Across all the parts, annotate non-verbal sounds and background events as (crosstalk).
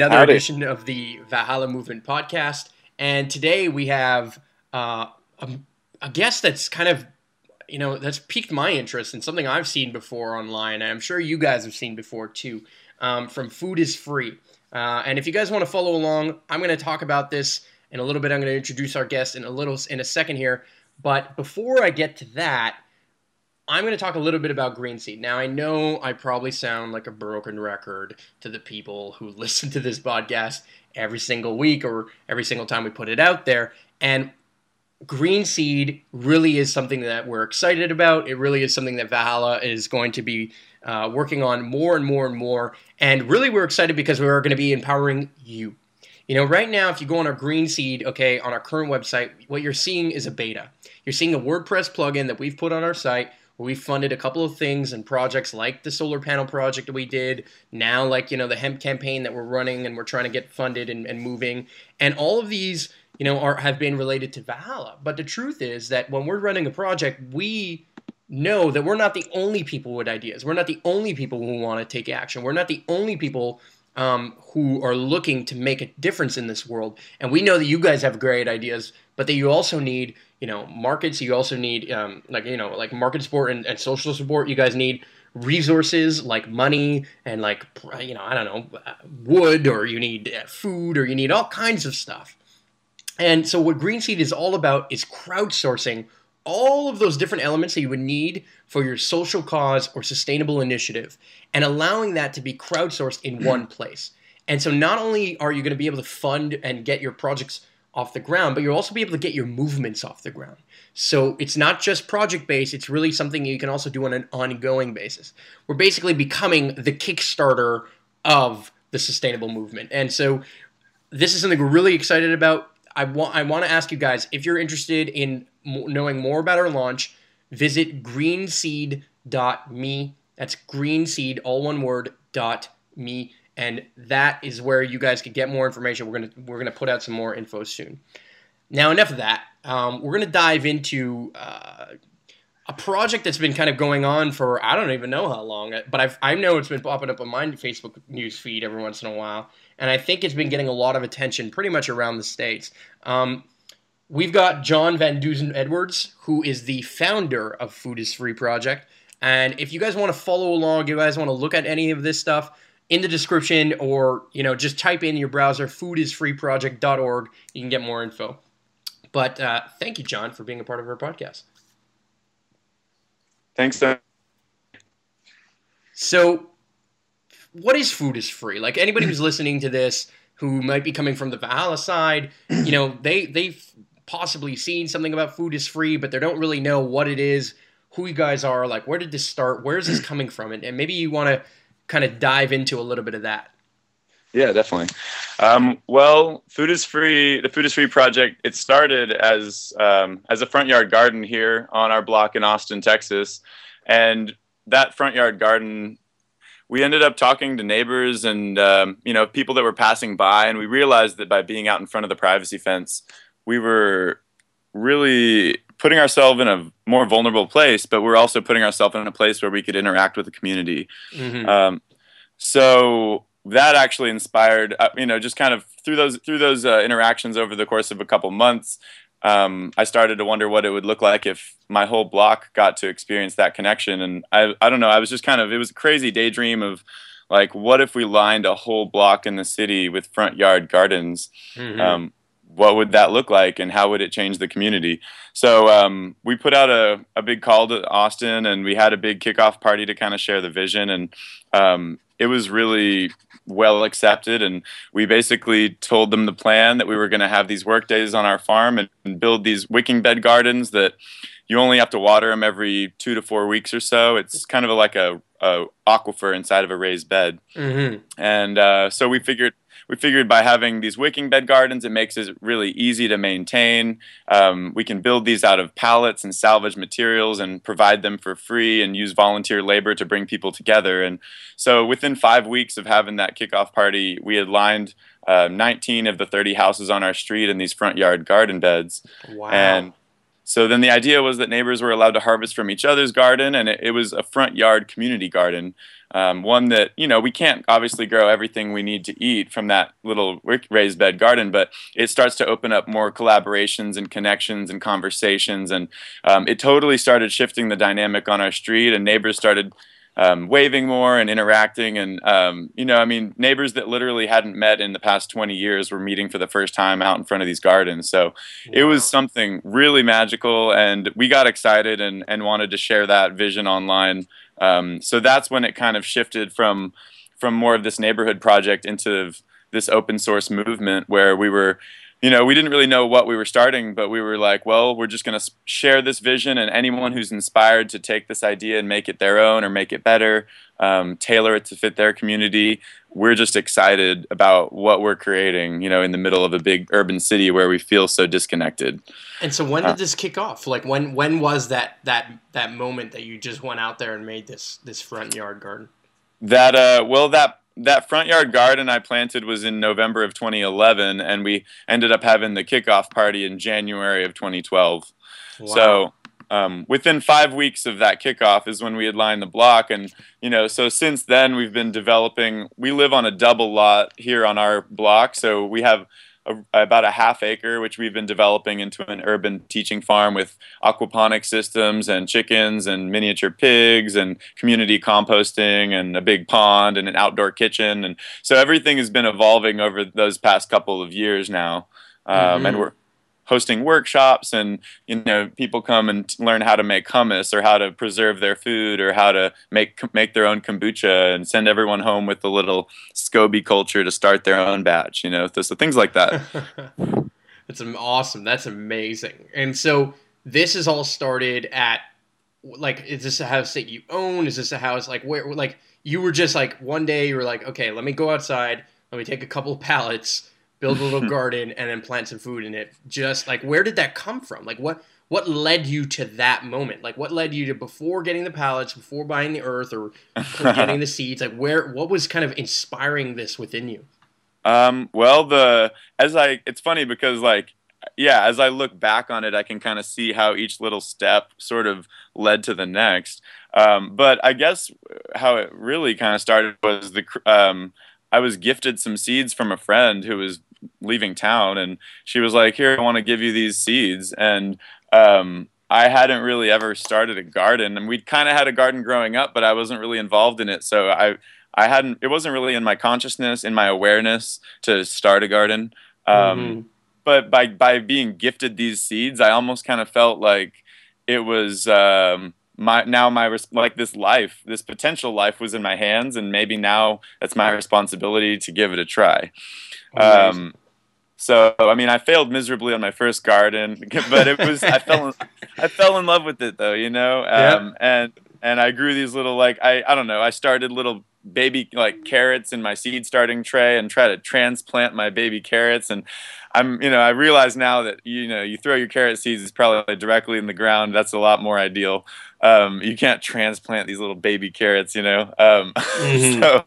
another Howdy. edition of the Valhalla Movement podcast. And today we have uh, a, a guest that's kind of, you know, that's piqued my interest in something I've seen before online. And I'm sure you guys have seen before too, um, from Food is Free. Uh, and if you guys want to follow along, I'm going to talk about this in a little bit. I'm going to introduce our guest in a little in a second here. But before I get to that, I'm going to talk a little bit about Green Seed. Now, I know I probably sound like a broken record to the people who (laughs) listen to this podcast every single week or every single time we put it out there. And Green Seed really is something that we're excited about. It really is something that Valhalla is going to be uh, working on more and more and more. And really, we're excited because we're going to be empowering you. You know, right now, if you go on our Green Seed, okay, on our current website, what you're seeing is a beta. You're seeing a WordPress plugin that we've put on our site we funded a couple of things and projects like the solar panel project that we did, now like, you know, the hemp campaign that we're running and we're trying to get funded and, and moving. And all of these, you know, are have been related to Valhalla. But the truth is that when we're running a project, we know that we're not the only people with ideas. We're not the only people who want to take action. We're not the only people um, who are looking to make a difference in this world. And we know that you guys have great ideas, but that you also need, you know, markets. You also need, um, like, you know, like market support and, and social support. You guys need resources like money and like, you know, I don't know, wood, or you need uh, food, or you need all kinds of stuff. And so, what Green Seed is all about is crowdsourcing all of those different elements that you would need for your social cause or sustainable initiative and allowing that to be crowdsourced in one (clears throat) place. And so, not only are you going to be able to fund and get your projects off the ground, but you'll also be able to get your movements off the ground. So, it's not just project based, it's really something you can also do on an ongoing basis. We're basically becoming the Kickstarter of the sustainable movement. And so, this is something we're really excited about. I want I want to ask you guys if you're interested in knowing more about our launch, visit greenseed.me. That's greenseed, all one word, dot me, and that is where you guys can get more information. We're gonna we're gonna put out some more info soon. Now, enough of that. Um, we're gonna dive into uh, a project that's been kind of going on for I don't even know how long, but I've, I know it's been popping up on my Facebook news feed every once in a while, and I think it's been getting a lot of attention pretty much around the states. Um, we've got John VanDeusen Edwards, who is the founder of Food is Free Project, and if you guys want to follow along, you guys want to look at any of this stuff. In the description, or you know, just type in your browser foodisfreeproject.org. You can get more info. But uh, thank you, John, for being a part of our podcast. Thanks, Dan. So, what is food is free? Like anybody who's listening to this who might be coming from the Valhalla side, you know, they they've possibly seen something about food is free, but they don't really know what it is, who you guys are, like where did this start, where is this (clears throat) coming from, and, and maybe you want to kind of dive into a little bit of that. Yeah, definitely. Um, well, food is free. The food is free project. It started as um, as a front yard garden here on our block in Austin, Texas, and that front yard garden. We ended up talking to neighbors and um, you know people that were passing by, and we realized that by being out in front of the privacy fence, we were really putting ourselves in a more vulnerable place, but we're also putting ourselves in a place where we could interact with the community. Mhm. Um, so that actually inspired, uh, you know, just kind of through those through those uh, interactions over the course of a couple months, um, I started to wonder what it would look like if my whole block got to experience that connection. And I, I don't know, I was just kind of, it was a crazy daydream of like, what if we lined a whole block in the city with front yard gardens? Mhm. um, what would that look like and how would it change the community? So um, we put out a, a big call to austin and we had a big kickoff party to kind of share the vision and um, it was really well accepted and we basically told them the plan that we were going to have these work days on our farm and, and build these wicking bed gardens that you only have to water them every two to four weeks or so. It's kind of like a, a aquifer inside of a raised bed. Mhm. and uh, so we figured we figured by having these wicking bed gardens, it makes it really easy to maintain. Um, we can build these out of pallets and salvage materials and provide them for free and use volunteer labor to bring people together. And so within five weeks of having that kickoff party, we had lined uh, 19 of the 30 houses on our street in these front yard garden beds. Wow. And so then the idea was that neighbors were allowed to harvest from each other's garden, and it, it was a front yard community garden. Um, one that, you know, we can't obviously grow everything we need to eat from that little raised bed garden, but it starts to open up more collaborations and connections and conversations. And um, it totally started shifting the dynamic on our street, and neighbors started um, waving more and interacting. And, um, you know, I mean, neighbors that literally hadn't met in the past 20 years were meeting for the first time out in front of these gardens. So wow. it was something really magical. And we got excited and, and wanted to share that vision online. Um, so that's when it kind of shifted from from more of this neighborhood project into this open source movement where we were you know, we didn't really know what we were starting, but we were like, well, we're just going to share this vision, and anyone who's inspired to take this idea and make it their own or make it better, um, tailor it to fit their community, we're just excited about what we're creating, you know, in the middle of a big urban city where we feel so disconnected. And so, when did uh, this kick off? Like, when when was that that that moment that you just went out there and made this this front yard garden? That uh, well, that that front yard garden I planted was in November of 2011, and we ended up having the kickoff party in January of 2012. Wow. So um, within five weeks of that kickoff is when we had lined the block, and you know, so since then we've been developing. We live on a double lot here on our block, so we have a, about a half acre, which we've been developing into an urban teaching farm with aquaponic systems and chickens and miniature pigs and community composting and a big pond and an outdoor kitchen. And so everything has been evolving over those past couple of years now. Um, mm-hmm. And we're hosting workshops and you know people come and learn how to make hummus or how to preserve their food or how to make make their own kombucha and send everyone home with a little SCOBY culture to start their own batch you know so, things like that. (laughs) That's awesome. That's amazing. And so this is all started at like is this a house that you own? Is this a house like where like you were just like one day you were like okay let me go outside. Let me take a couple pallets build a little (laughs) garden, and then plant some food in it. Just like where did that come from? Like what what led you to that moment? Like what led you to before getting the pallets, before buying the earth or (laughs) getting the seeds? Like where what was kind of inspiring this within you? Um, well, the as I it's funny because like yeah, as I look back on it, I can kind of see how each little step sort of led to the next. Um, but I guess how it really kind of started was the um, I was gifted some seeds from a friend who was leaving town and she was like here i want to give you these seeds and um, i hadn't really ever started a garden and we'd kind of had a garden growing up but i wasn't really involved in it so i i hadn't it wasn't really in my consciousness in my awareness to start a garden um, mm-hmm. but by by being gifted these seeds i almost kind of felt like it was um, my now my like this life this potential life was in my hands and maybe now that's my responsibility to give it a try um, so I mean, I failed miserably on my first garden, (laughs) but it was I fell in, I fell in love with it though, you know. Um, And and I grew these little like I I don't know. I started little baby like carrots in my seed starting tray and try to transplant my baby carrots and I'm you know I realize now that you know you throw your carrot seeds is probably directly in the ground that's a lot more ideal um, you can't transplant these little baby carrots you know um, (laughs) mm-hmm. so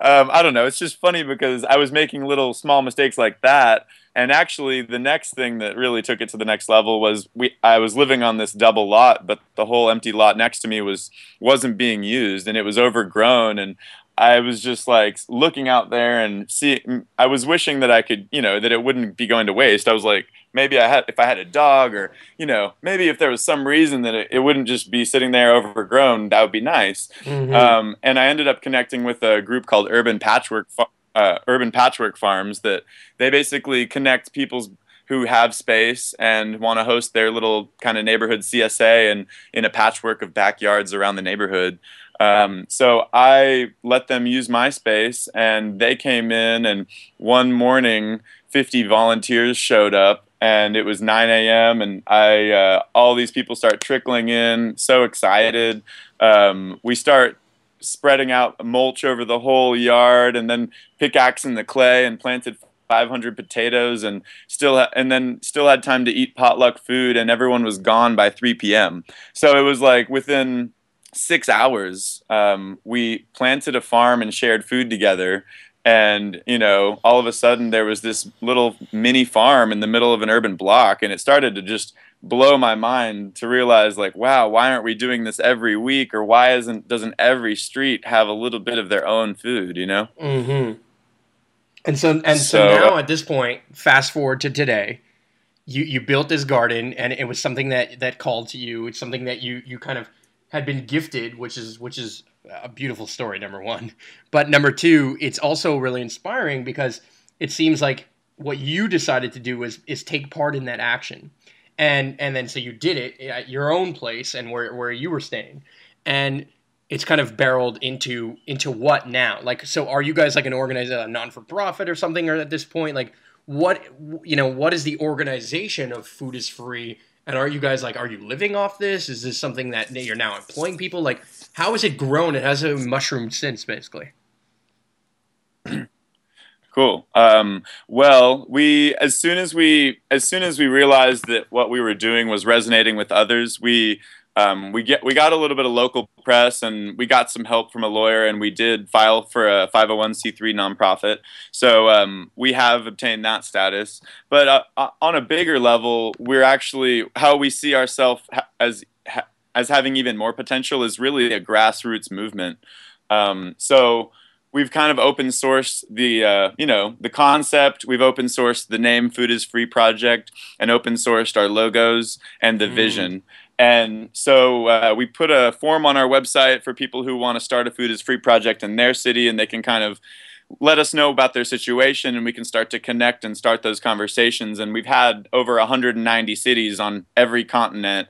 um, I don't know. It's just funny because I was making little small mistakes like that. And actually, the next thing that really took it to the next level was we. I was living on this double lot, but the whole empty lot next to me was wasn't being used, and it was overgrown. And I was just like looking out there and see. I was wishing that I could, you know, that it wouldn't be going to waste. I was like, maybe I had if I had a dog or you know maybe if there was some reason that it, it wouldn't just be sitting there overgrown that would be nice mm-hmm. um, and I ended up connecting with a group called Urban Patchwork uh, Urban Patchwork Farms that they basically connect people's who have space and want to host their little kind of neighborhood CSA and in a patchwork of backyards around the neighborhood. Um, so I let them use my space, and they came in. And one morning, 50 volunteers showed up, and it was 9 a.m. and I uh, all these people start trickling in, so excited. Um, we start spreading out mulch over the whole yard and then pickaxing the clay and planted 500 potatoes and still ha- and then still had time to eat potluck food and everyone was gone by 3 p.m. So it was like within six hours um, we planted a farm and shared food together and you know all of a sudden there was this little mini farm in the middle of an urban block and it started to just blow my mind to realize like wow why aren't we doing this every week? Or why isn't doesn't every street have a little bit of their own food you know? Mm-hmm. and so and so, so now at this point fast forward to today you you built this garden and it was something that that called to you. It's something that you you kind of had been gifted which is which is a beautiful story, number one. But number two, it's also really inspiring because it seems like what you decided to do was is take part in that action. And and then so you did it at your own place and where where you were staying. And it's kind of barreled into into what now? Like so are you guys like an organized a non for profit or something or at this point like what you know what is the organization of food is free and are you guys like are you living off this is this something that you're now employing people like how has it grown? It has a mushroomed since, basically. (clears throat) cool. Um, well, we as soon as we as soon as we realized that what we were doing was resonating with others, we um, we get we got a little bit of local press and we got some help from a lawyer and we did file for a 501c3 nonprofit so um, we have obtained that status but uh, on a bigger level we're actually how we see ourselves as as having even more potential is really a grassroots movement. Um, so we've kind of open sourced the uh, you know the concept. We've open sourced the name Food is Free project and open sourced our logos and the mm. vision. And so uh, we put a form on our website for people who want to start a Food is Free project in their city, and they can kind of let us know about their situation and we can start to connect and start those conversations and we've had over 190 cities on every continent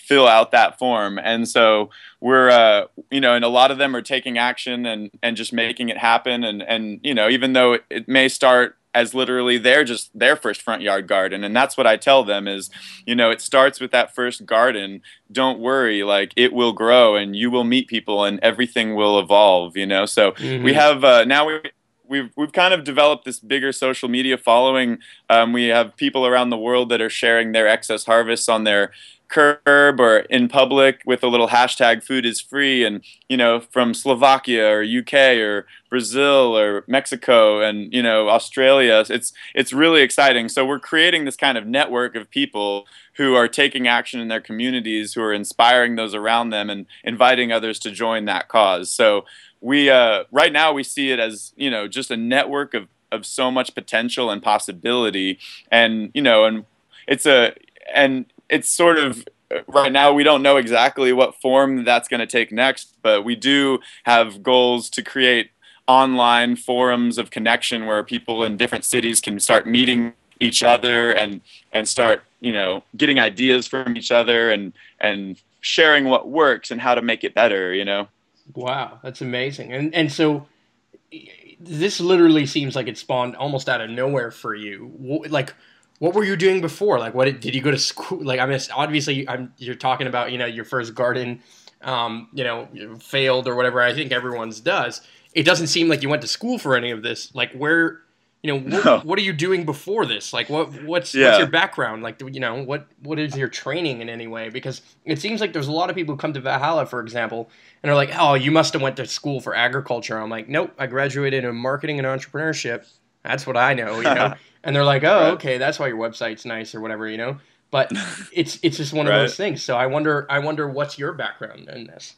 fill out that form. And so we're, uh, you know, and a lot of them are taking action and, and just making it happen. And, and, you know, even though it may start as literally their just their first front yard garden and that's what i tell them is you know it starts with that first garden don't worry like it will grow and you will meet people and everything will evolve you know so mm-hmm. we have uh, now we we've we've kind of developed this bigger social media following. Um, we have people around the world that are sharing their excess harvests on their curb or in public with a little hashtag food is free. And you know from Slovakia or UK or Brazil or Mexico and you know Australia it's it's really exciting. So we're creating this kind of network of people who are taking action in their communities who are inspiring those around them and inviting others to join that cause. So we uh, right now we see it as you know just a network of of so much potential and possibility. And you know and it's a and it's sort of right now we don't know exactly what form that's going to take next, but we do have goals to create online forums of connection where people in different cities can start meeting each other and and start you know getting ideas from each other and and sharing what works and how to make it better you know? Wow that's amazing. And and so this literally seems like it spawned almost out of nowhere for you. Like what were you doing before? Like, what did, did you go to school? Like, I mean, obviously, I'm, you're talking about, you know, your first garden, um, you know, failed or whatever. I think everyone's does. It doesn't seem like you went to school for any of this. Like, where, you know, what, no. what are you doing before this? Like, what, what's, yeah. what's your background? Like, you know, what, what is your training in any way? Because it seems like there's a lot of people who come to Valhalla, for example, and are like, oh, you must have went to school for agriculture. I'm like, nope, I graduated in marketing and entrepreneurship. That's what I know, you know. (laughs) and they're like, "Oh, right. okay, that's why your website's nice or whatever," you know. But (laughs) it's it's just one right. of those things. So I wonder I wonder what's your background in this.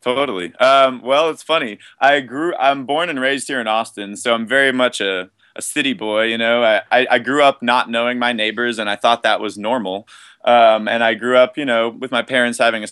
Totally. Um, well, it's funny. I grew. I'm born and raised here in Austin, so I'm very much a a city boy. You know, I, I, I grew up not knowing my neighbors, and I thought that was normal. Um, and I grew up, you know, with my parents having a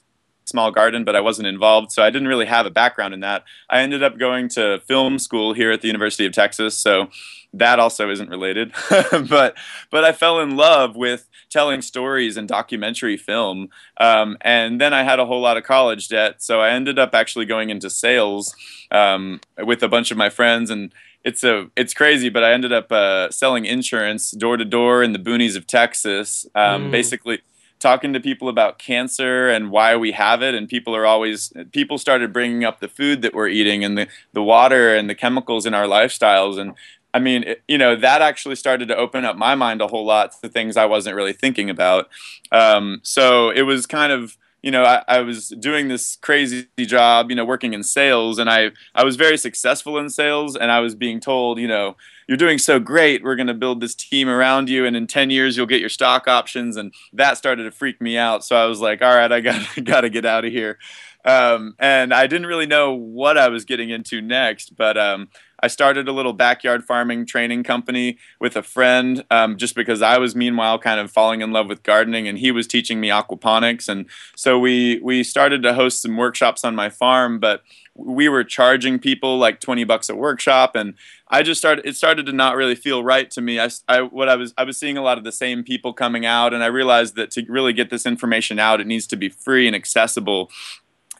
small garden, but I wasn't involved, so I didn't really have a background in that. I ended up going to film school here at the University of Texas, so that also isn't related. (laughs) but but I fell in love with telling stories and documentary film, um, and then I had a whole lot of college debt, so I ended up actually going into sales um, with a bunch of my friends and it's a it's crazy, but I ended up uh, selling insurance door to door in the boonies of Texas. Um, mm. Basically, talking to people about cancer and why we have it and people are always people started bringing up the food that we're eating and the, the water and the chemicals in our lifestyles. And i mean it, you know that actually started to open up my mind a whole lot to things i wasn't really thinking about. Um, so it was kind of you know, I, I, was doing this crazy job, you know, working in sales, and I I was very successful in sales, and I was being told, you know, you're doing so great. We're going to build this team around you, and in 10 years you'll get your stock options. And that started to freak me out. So I was like, all right, I got got to get out of here. Um, and I didn't really know what I was getting into next, but um, I started a little backyard farming training company with a friend um, just because I was meanwhile kind of falling in love with gardening and he was teaching me aquaponics. And so we, we started to host some workshops on my farm, but we were charging people like 20 bucks a workshop. And i just started it started to not really feel right to me. I, I what i was i was seeing a lot of the same people coming out and i realized that to really get this information out it needs to be free and accessible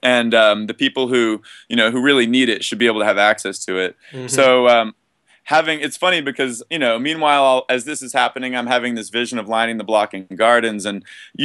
and um, the people who you know who really need it should be able to have access to it. Mm-hmm. So um, having it's funny because you know meanwhile as this is happening i'm having this vision of lining the block in gardens and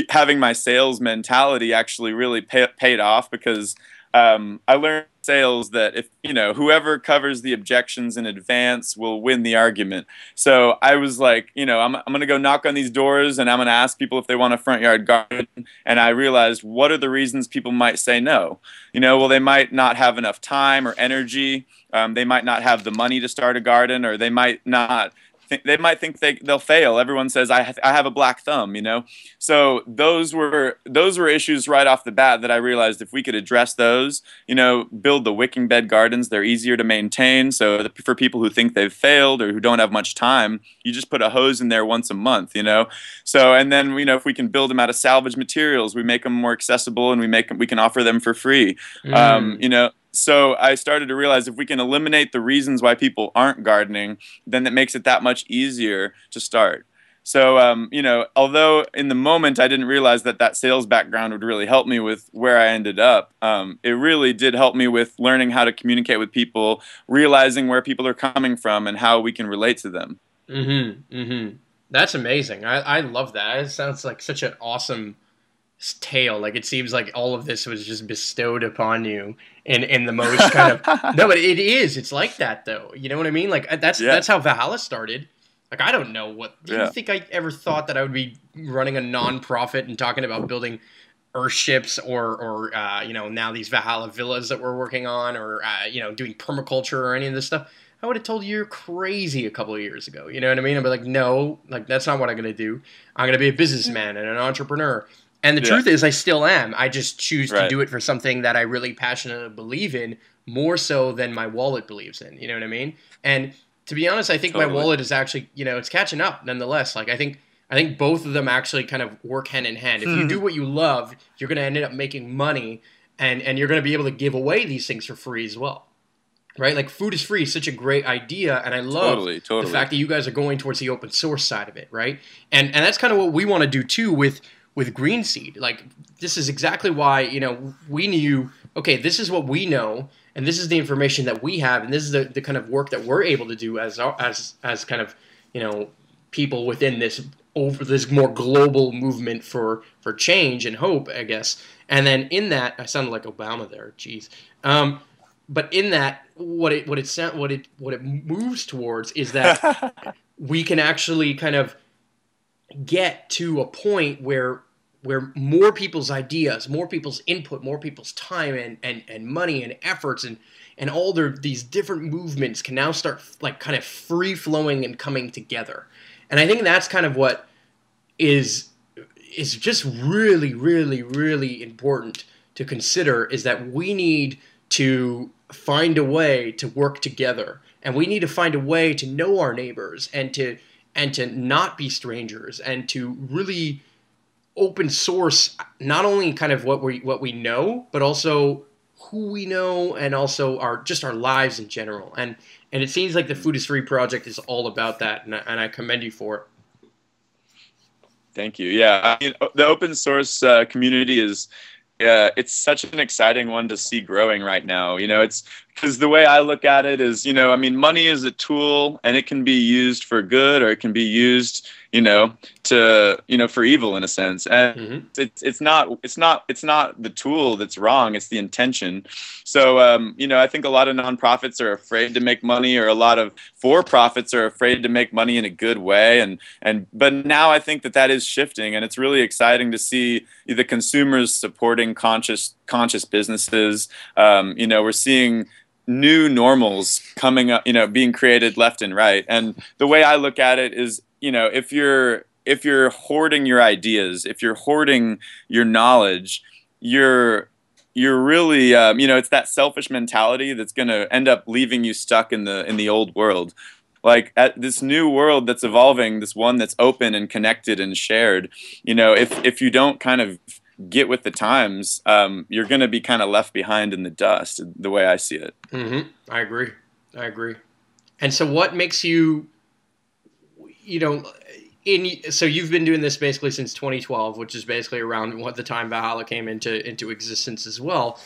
having my sales mentality actually really pay, paid off because um, I learned sales that if you know whoever covers the objections in advance will win the argument. So I was like, you know, I'm I'm gonna go knock on these doors and I'm gonna ask people if they want a front yard garden. And I realized what are the reasons people might say no. You know, well they might not have enough time or energy. Um, they might not have the money to start a garden, or they might not th- they might think they they'll fail. Everyone says I have, I have a black thumb, you know. So those were those were issues right off the bat that I realized if we could address those, you know, build the wicking bed gardens, they're easier to maintain. So for people who think they've failed or who don't have much time, you just put a hose in there once a month, you know. So and then you know if we can build them out of salvage materials, we make them more accessible and we make them, we can offer them for free. Mm. Um, you know so I started to realize if we can eliminate the reasons why people aren't gardening, then that makes it that much easier to start. So, um, you know, although in the moment I didn't realize that that sales background would really help me with where I ended up, um, it really did help me with learning how to communicate with people, realizing where people are coming from, and how we can relate to them. Mm-hmm. Mm-hmm. That's amazing. I, I love that. It sounds like such an awesome tale. Like it seems like all of this was just bestowed upon you in in the most kind of (laughs) no, but it is. It's like that though. You know what I mean? Like uh, that's yeah. that's how Valhalla started. Like I don't know what. Do yeah. you think I ever thought that I would be running a nonprofit and talking about building Earthships or or uh, you know now these Valhalla villas that we're working on or uh, you know doing permaculture or any of this stuff? I would have told you you're crazy a couple of years ago. You know what I mean? I'd be like, no, like that's not what I'm gonna do. I'm gonna be a businessman and an entrepreneur. And the yeah. truth is, I still am. I just choose right. to do it for something that I really passionately believe in more so than my wallet believes in. You know what I mean? And to be honest, I think totally. my wallet is actually, you know, it's catching up nonetheless. Like I think I think both of them actually kind of work hand in hand. If you hmm. do what you love, you're going to end up making money and and you're going to be able to give away these things for free as well. Right? Like food is free is such a great idea and I love totally, totally. the fact that you guys are going towards the open source side of it, right? And and that's kind of what we want to do too with with green seed. Like this is exactly why you know we knew okay this is what we know and this is the information that we have and this is the, the kind of work that we're able to do as as as kind of you know people within this over this more global movement for for change and hope i guess. And then in that i sounded like obama there jeez. Um, but in that what it what it what it what it moves towards is that (laughs) we can actually kind of get to a point where where more people's ideas, more people's input, more people's time and, and, and money and efforts and and all their these different movements can now start like kind of free flowing and coming together. And I think that's kind of what is is just really really really important to consider is that we need to find a way to work together and we need to find a way to know our neighbors and to and to not be strangers and to really open source not only kind of what we what we know, but also who we know and also our just our lives in general. And and it seems like the Food is Free project is all about that, and I, and I commend you for it. Thank you. Yeah, I mean, the open source uh, community is yeah, it's such an exciting one to see growing right now. You know, it's because the way I look at it is, you know, I mean, money is a tool and it can be used for good or it can be used, you know, to, you know, for evil in a sense. And mm-hmm. it's, it's not, it's not, it's not the tool that's wrong. It's the intention. So, um, you know, I think a lot of nonprofits are afraid to make money or a lot of for profits are afraid to make money in a good way. And, and, but now I think that that is shifting and it's really exciting to see the consumers supporting conscious, conscious businesses. Um, you know, we're seeing, new normals coming up, you know, being created left and right. And the way I look at it is, you know, if you're if you're hoarding your ideas, if you're hoarding your knowledge, you're you're really um, you know it's that selfish mentality that's going to end up leaving you stuck in the in the old world like at this new world that's evolving this one that's open and connected and shared you know if if you don't kind of get with the times, um, you're going to be kind of left behind in the dust. The way I see it. Mm-hmm. I agree. I agree. And so, what makes you, you know, in so you've been doing this basically since 2012, which is basically around what the time Valhalla came into into existence as well.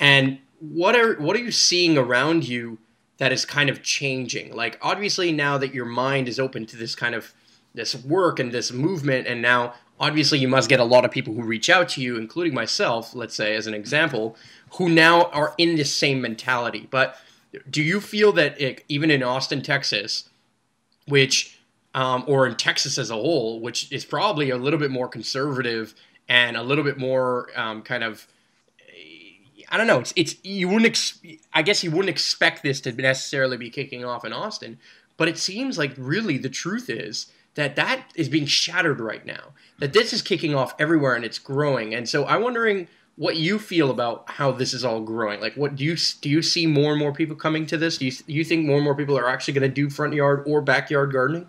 And what are what are you seeing around you that is kind of changing? Like obviously now that your mind is open to this kind of this work and this movement, and now obviously you must get a lot of people who reach out to you, including myself, let's say as an example, who now are in this same mentality. But do you feel that it, even in Austin, Texas, which um, or in Texas as a whole, which is probably a little bit more conservative and a little bit more um, kind of I don't know. It's, it's you wouldn't. Ex- I guess you wouldn't expect this to necessarily be kicking off in Austin, but it seems like really the truth is that that is being shattered right now. That this is kicking off everywhere and it's growing. And so I'm wondering what you feel about how this is all growing. Like, what do you do? You see more and more people coming to this? Do you do you think more and more people are actually going to do front yard or backyard gardening?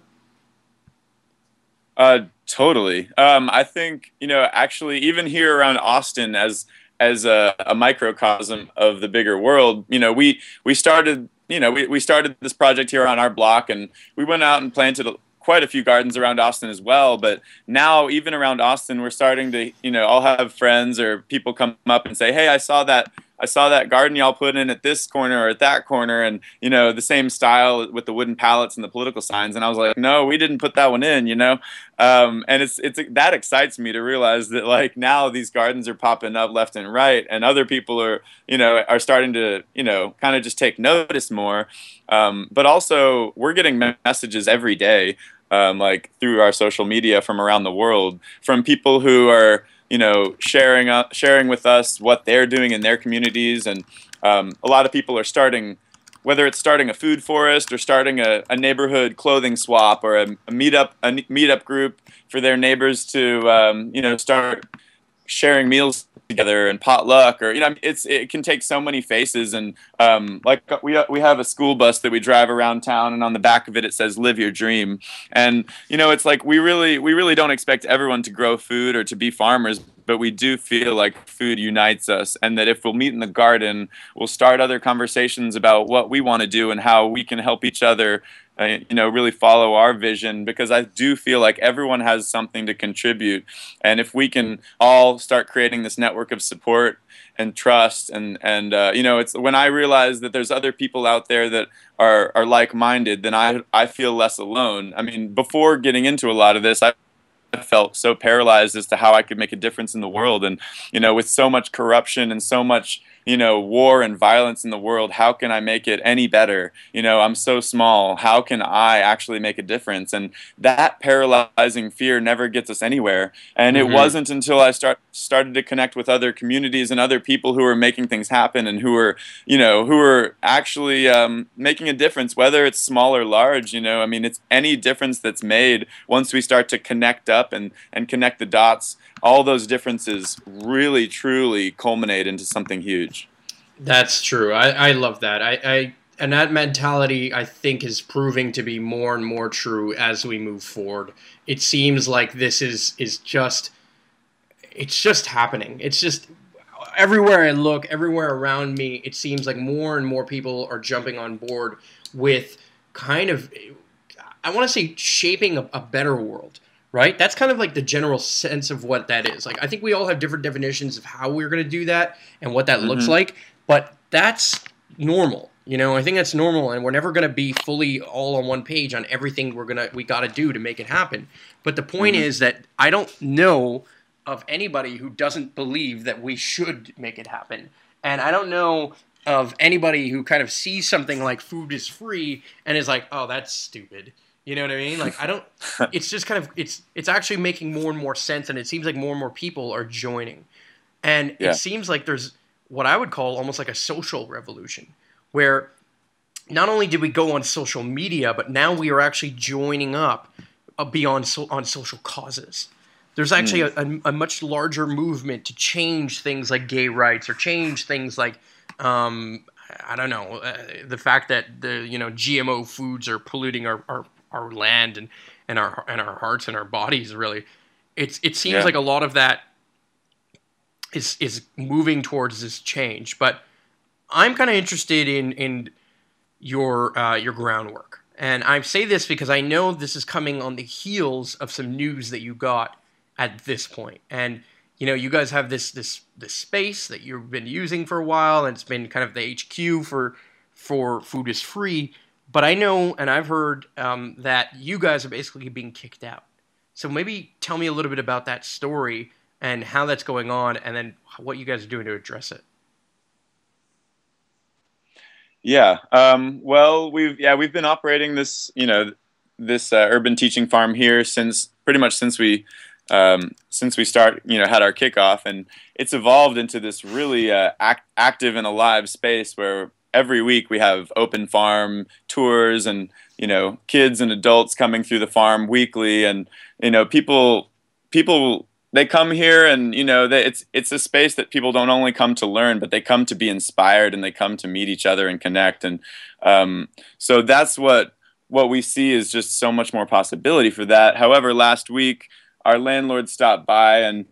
Uh, totally. Um, I think you know actually even here around Austin as as a, a microcosm of the bigger world. You know, we we started you know, we, we started this project here on our block and we went out and planted quite a few gardens around Austin as well. But now, even around Austin, we're starting to, you know, I'll have friends or people come up and say, "Hey, I saw that." I saw that garden y'all put in at this corner or at that corner, and you know the same style with the wooden pallets and the political signs. And I was like, no, we didn't put that one in, you know. Um, and it's it's that excites me to realize that like now these gardens are popping up left and right, and other people are you know are starting to you know kind of just take notice more. Um, but also we're getting messages every day um, like through our social media from around the world from people who are you know sharing uh, sharing with us what they're doing in their communities. And um, a lot of people are starting whether it's starting a food forest or starting a, a neighborhood clothing swap or a, a meetup a meetup group for their neighbors to um, you know start sharing meals together and potluck or you know it's it can take so many faces and um, like we we have a school bus that we drive around town and on the back of it it says live your dream. And you know it's like we really we really don't expect everyone to grow food or to be farmers but we do feel like food unites us and that if we'll meet in the garden we'll start other conversations about what we want to do and how we can help each other uh, you know really follow our vision because i do feel like everyone has something to contribute and if we can all start creating this network of support and trust and and uh, you know it's when i realize that there's other people out there that are are like-minded then i i feel less alone i mean before getting into a lot of this i felt so paralyzed as to how I could make a difference in the world. And, you know, with so much corruption and so much, you know, war and violence in the world, how can I make it any better? You know, I'm so small. How can I actually make a difference? And that paralyzing fear never gets us anywhere. And mm-hmm. it wasn't until I start started to connect with other communities and other people who are making things happen and who are, you know, who are actually um, making a difference, whether it's small or large. You know, I mean, it's any difference that's made once we start to connect up and and connect the dots all those differences really truly culminate into something huge. That's true. I, I love that. I, I and that mentality I think is proving to be more and more true as we move forward. It seems like this is is just it's just happening. It's just everywhere I look, everywhere around me, it seems like more and more people are jumping on board with kind of I want to say shaping a, a better world right? That's kind of like the general sense of what that is. Like I think we all have different definitions of how we're going to do that and what that mm-hmm. looks like, but that's normal. You know, I think that's normal, and we're never going to be fully all on one page on everything we're gonna we got to do to make it happen. But the point Mm-hmm. is that I don't know of anybody who doesn't believe that we should make it happen, and I don't know of anybody who kind of sees something like food is free and is like, oh, that's stupid. You know what I mean? Like I don't. (laughs) It's just kind of it's it's actually making more and more sense, and it seems like more and more people are joining, and Yeah. it seems like there's what I would call almost like a social revolution, where not only did we go on social media, but now we are actually joining up uh, beyond so, on social causes. There's actually a, a, a much larger movement to change things like gay rights or change things like um, I don't know uh, the fact that the you know GMO foods are polluting our, our, our land and, and our and our hearts and our bodies really. It's it seems Yeah. like a lot of that is is moving towards this change, but I'm kind of interested in in your uh, your groundwork, and I say this because I know this is coming on the heels of some news that you got at this point, and you know you guys have this this this space that you've been using for a while, and it's been kind of the HQ for for food is free. But I know, and I've heard um, that you guys are basically being kicked out. So maybe tell me a little bit about that story and how that's going on, and then what you guys are doing to address it. Yeah. Um, well, we've yeah we've been operating this you know this uh, urban teaching farm here since pretty much since we um, since we start you know had our kickoff, and it's evolved into this really uh, act- active and alive space where every week we have open farm tours and you know kids and adults coming through the farm weekly, and you know people people they come here and you know they, it's it's a space that people don't only come to learn but they come to be inspired and they come to meet each other and connect. And um, so that's what what we see is just so much more possibility for that. However last week our landlord stopped by and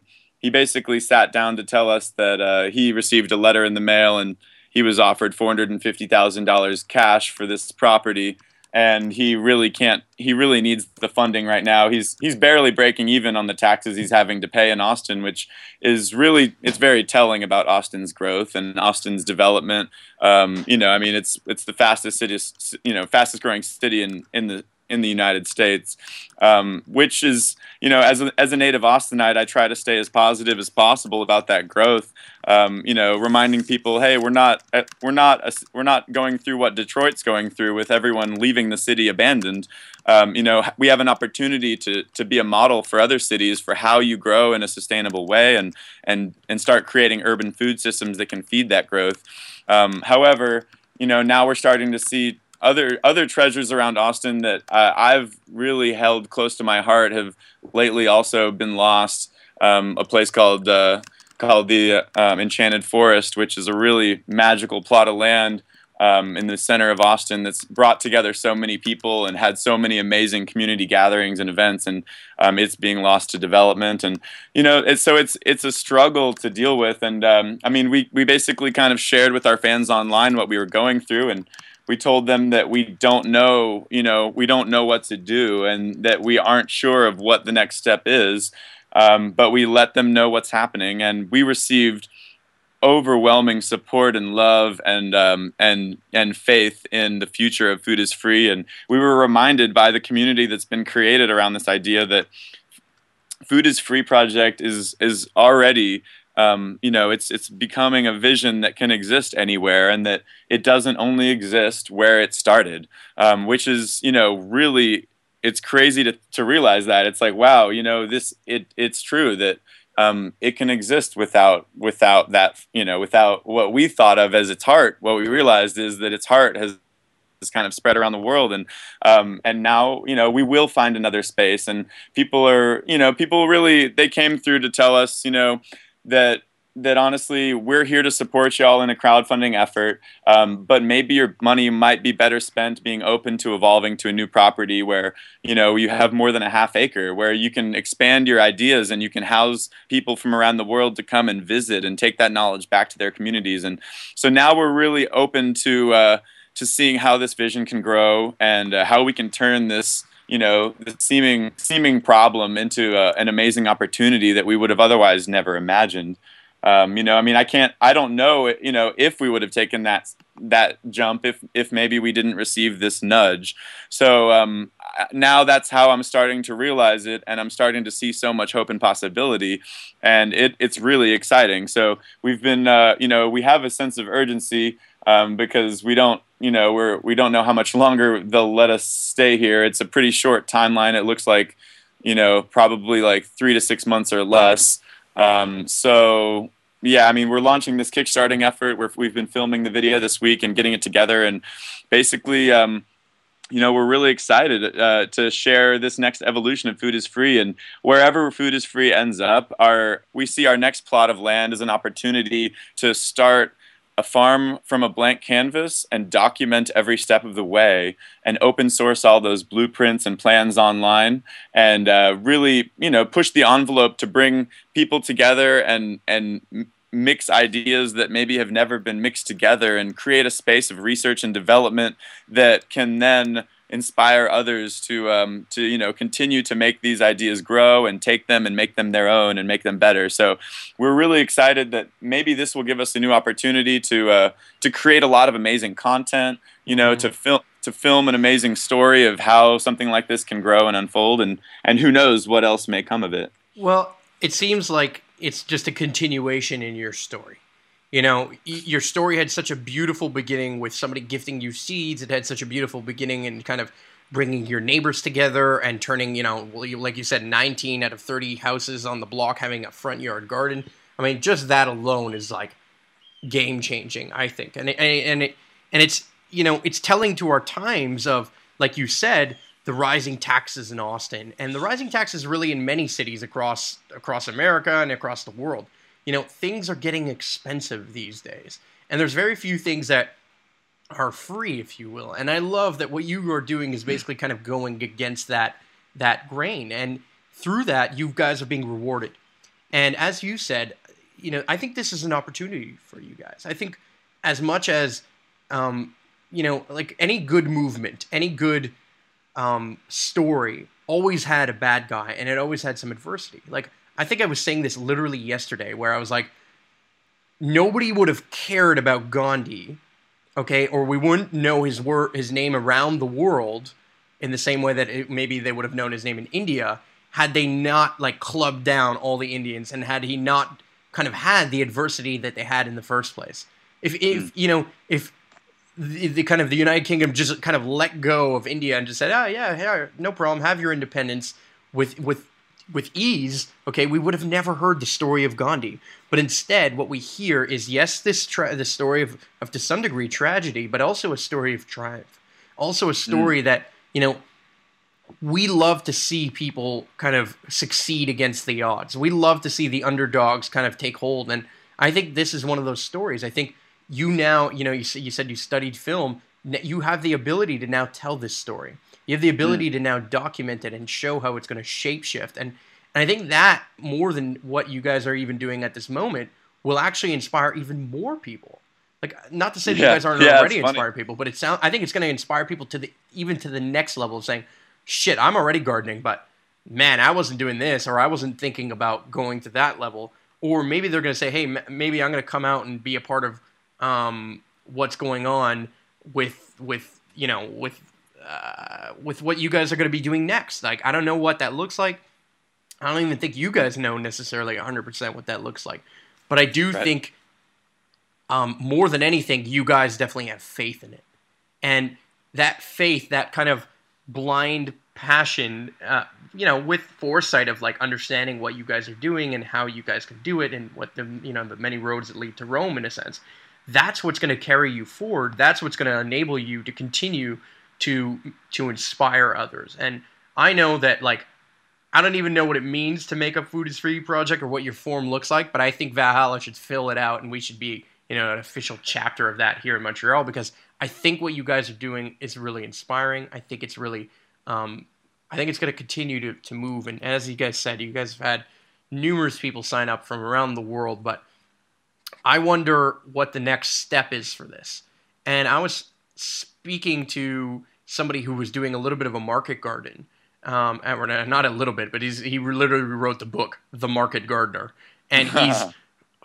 he basically sat down to tell us that uh, he received a letter in the mail and he was offered $450,000 cash for this property. And he really can't he really needs the funding right now. He's he's barely breaking even on the taxes he's having to pay in austin which is really it's very telling about austin's growth and austin's development. Um, you know i mean it's it's the fastest city you know fastest growing city in in the in the United States, um, which is, you know, as a, as a native Austinite, I try to stay as positive as possible about that growth. Um, you know, reminding people, hey, we're not uh, we're not a, we're not going through what Detroit's going through with everyone leaving the city abandoned. Um, you know, we have an opportunity to to be a model for other cities for how you grow in a sustainable way and and and start creating urban food systems that can feed that growth. Um, however, you know, now we're starting to see other other treasures around Austin that uh, I've really held close to my heart have lately also been lost. Um, a place called uh, called the um, Enchanted Forest, which is a really magical plot of land um, in the center of Austin that's brought together so many people and had so many amazing community gatherings and events, and um, it's being lost to development. And you know, it's, so it's it's a struggle to deal with. And um, I mean, we we basically kind of shared with our fans online what we were going through and we told them that we don't know, you know, we don't know what to do and that we aren't sure of what the next step is. Um, but we let them know what's happening, and we received overwhelming support and love and um, and and faith in the future of food is free. And we were reminded by the community that's been created around this idea that food is free project is is already um, you know, it's it's becoming a vision that can exist anywhere, and that it doesn't only exist where it started, um, which is you know really it's crazy to to realize that it's like wow, you know this it it's true that um, it can exist without without that you know without what we thought of as its heart. What we realized is that its heart has has kind of spread around the world and um, and now you know we will find another space and people are you know people really they came through to tell us you know that that honestly we're here to support y'all in a crowdfunding effort um, but maybe your money might be better spent being open to evolving to a new property where you know you have more than a half acre where you can expand your ideas and you can house people from around the world to come and visit and take that knowledge back to their communities. And so now we're really open to uh, to seeing how this vision can grow and uh, how we can turn this you know the seeming seeming problem into uh, an amazing opportunity that we would have otherwise never imagined um, you know i mean i can't i don't know you know if we would have taken that that jump if if maybe we didn't receive this nudge. So um, now that's how I'm starting to realize it, and I'm starting to see so much hope and possibility, and it it's really exciting. So we've been uh, you know we have a sense of urgency um, because we don't you know we're we don't know how much longer they'll let us stay here. It's a pretty short timeline. It looks like you know probably like three to six months or less. Um, so yeah, I mean, we're launching this kickstarting effort. Where we've been filming the video this week and getting it together, and basically, um, you know, we're really excited uh, to share this next evolution of Food is Free, and wherever Food is Free ends up, our we see our next plot of land as an opportunity to start a farm from a blank canvas and document every step of the way and open source all those blueprints and plans online and uh, really you know push the envelope to bring people together and and mix ideas that maybe have never been mixed together and create a space of research and development that can then inspire others to um, to you know continue to make these ideas grow and take them and make them their own and make them better. So we're really excited that maybe this will give us a new opportunity to uh, to create a lot of amazing content. You know, mm-hmm. to film to film an amazing story of how something like this can grow and unfold, and and who knows what else may come of it. Well, it seems like it's just a continuation in your story. You know, your story had such a beautiful beginning with somebody gifting you seeds. It had such a beautiful beginning and kind of bringing your neighbors together and turning, you know, like you said, 19 out of 30 houses on the block having a front yard garden. I mean, just that alone is like game changing, I think. And it, and it and it's you know it's telling to our times of like you said the rising taxes in Austin and the rising taxes really in many cities across across America and across the world. You know, things are getting expensive these days. And there's very few things that are free, if you will. And I love that what you are doing is basically kind of going against that that grain. And through that, you guys are being rewarded. And as you said, you know, I think this is an opportunity for you guys. I think as much as um, you know, like any good movement, any good um, story always had a bad guy and it always had some adversity. Like I think I was saying this literally yesterday, where I was like, nobody would have cared about Gandhi, okay, or we wouldn't know his wor- his name around the world in the same way that it, maybe they would have known his name in India had they not like clubbed down all the Indians and had he not kind of had the adversity that they had in the first place. If if mm. you know if the, the, kind of the United Kingdom just kind of let go of India and just said, "Oh yeah, yeah, no problem, have your independence with with with ease." Okay, we would have never heard the story of Gandhi, but instead, what we hear is yes, this tra- the story of of to some degree tragedy, but also a story of triumph, also a story mm. that you know we love to see people kind of succeed against the odds. We love to see the underdogs kind of take hold, and I think this is one of those stories. I think you now, you know, you, you said you studied film. You have the ability to now tell this story. You have the ability mm. to now document it and show how it's going to shapeshift. And, and I think that more than what you guys are even doing at this moment will actually inspire even more people. Like, not to say that yeah. you guys aren't yeah, already inspiring people, but it sound, I think it's going to inspire people to the even to the next level of saying, "Shit, I'm already gardening, but man, I wasn't doing this, or I wasn't thinking about going to that level." Or maybe they're going to say, "Hey, m- maybe I'm going to come out and be a part of um, what's going on with with you know with uh, with what you guys are going to be doing next. Like I don't know what that looks like. I don't even think you guys know necessarily 100% what that looks like. But I do right. think um, more than anything, you guys definitely have faith in it. And that faith, that kind of blind passion, uh, you know, with foresight of like understanding what you guys are doing and how you guys can do it and what the, you know, the many roads that lead to Rome in a sense that's what's going to carry you forward. That's what's going to enable you to continue to to inspire others. And I know that like I don't even know what it means to make a food is free project or what your form looks like, but I think Valhalla should fill it out and we should be, you know, an official chapter of that here in Montreal because I think what you guys are doing is really inspiring. I think it's really um, I think it's going to continue to, to move. And as you guys said, you guys have had numerous people sign up from around the world, but I wonder what the next step is for this. And I was speaking to somebody who was doing a little bit of a market garden. Um, not a little bit, but he's, he literally wrote the book, The Market Gardener. And (laughs) he's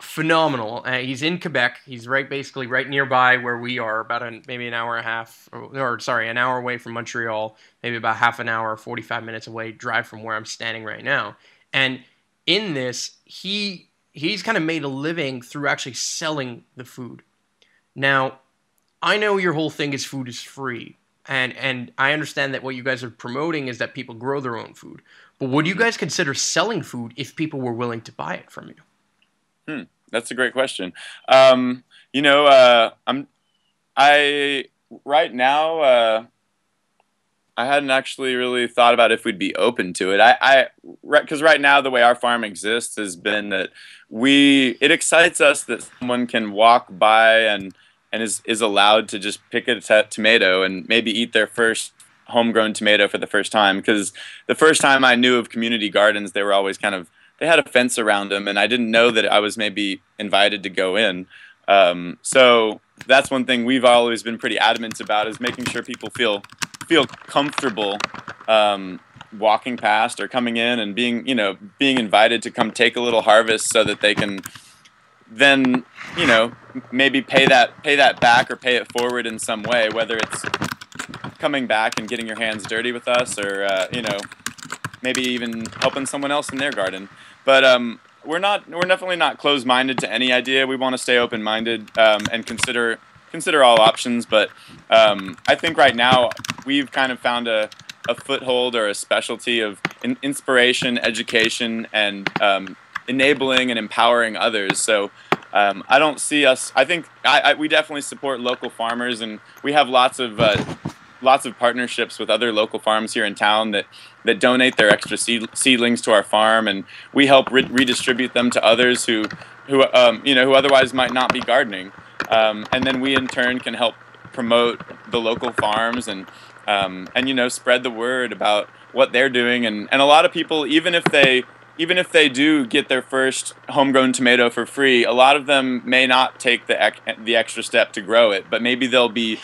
phenomenal. Uh, he's in Quebec. He's right, basically right nearby where we are, about an, maybe an hour and a half, or, or, sorry, an hour away from Montreal, maybe about half an hour, 45 minutes away drive from where I'm standing right now. And in this, he he's kind of made a living through actually selling the food. Now, I know your whole thing is food is free, and and I understand that what you guys are promoting is that people grow their own food. But would you guys consider selling food if people were willing to buy it from you? Hmm, that's a great question. Um, you know, uh, I'm I right now. Uh, I hadn't actually really thought about if we'd be open to it. I, I, because right now the way our farm exists has been that we, it excites us that someone can walk by and and is is allowed to just pick a t- tomato and maybe eat their first homegrown tomato for the first time. Because the first time I knew of community gardens, they were always kind of they had a fence around them, and I didn't know that I was maybe invited to go in. Um, so that's one thing we've always been pretty adamant about is making sure people feel feel comfortable um, walking past or coming in and being you know being invited to come take a little harvest so that they can then you know maybe pay that pay that back or pay it forward in some way whether it's coming back and getting your hands dirty with us or uh, you know maybe even helping someone else in their garden but um, we're not we're definitely not closed minded to any idea we want to stay open minded um, and consider consider all options. But um, I think right now we've kind of found a, a foothold or a specialty of in inspiration, education, and um, enabling and empowering others. So um, I don't see us. I think I, I, we definitely support local farmers, and we have lots of uh, lots of partnerships with other local farms here in town that that donate their extra seed, seedlings to our farm, and we help re redistribute them to others who who um, you know who otherwise might not be gardening. Um, and then we in turn can help promote the local farms and um, and you know spread the word about what they're doing and, and a lot of people even if they even if they do get their first homegrown tomato for free a lot of them may not take the the extra step to grow it but maybe they'll be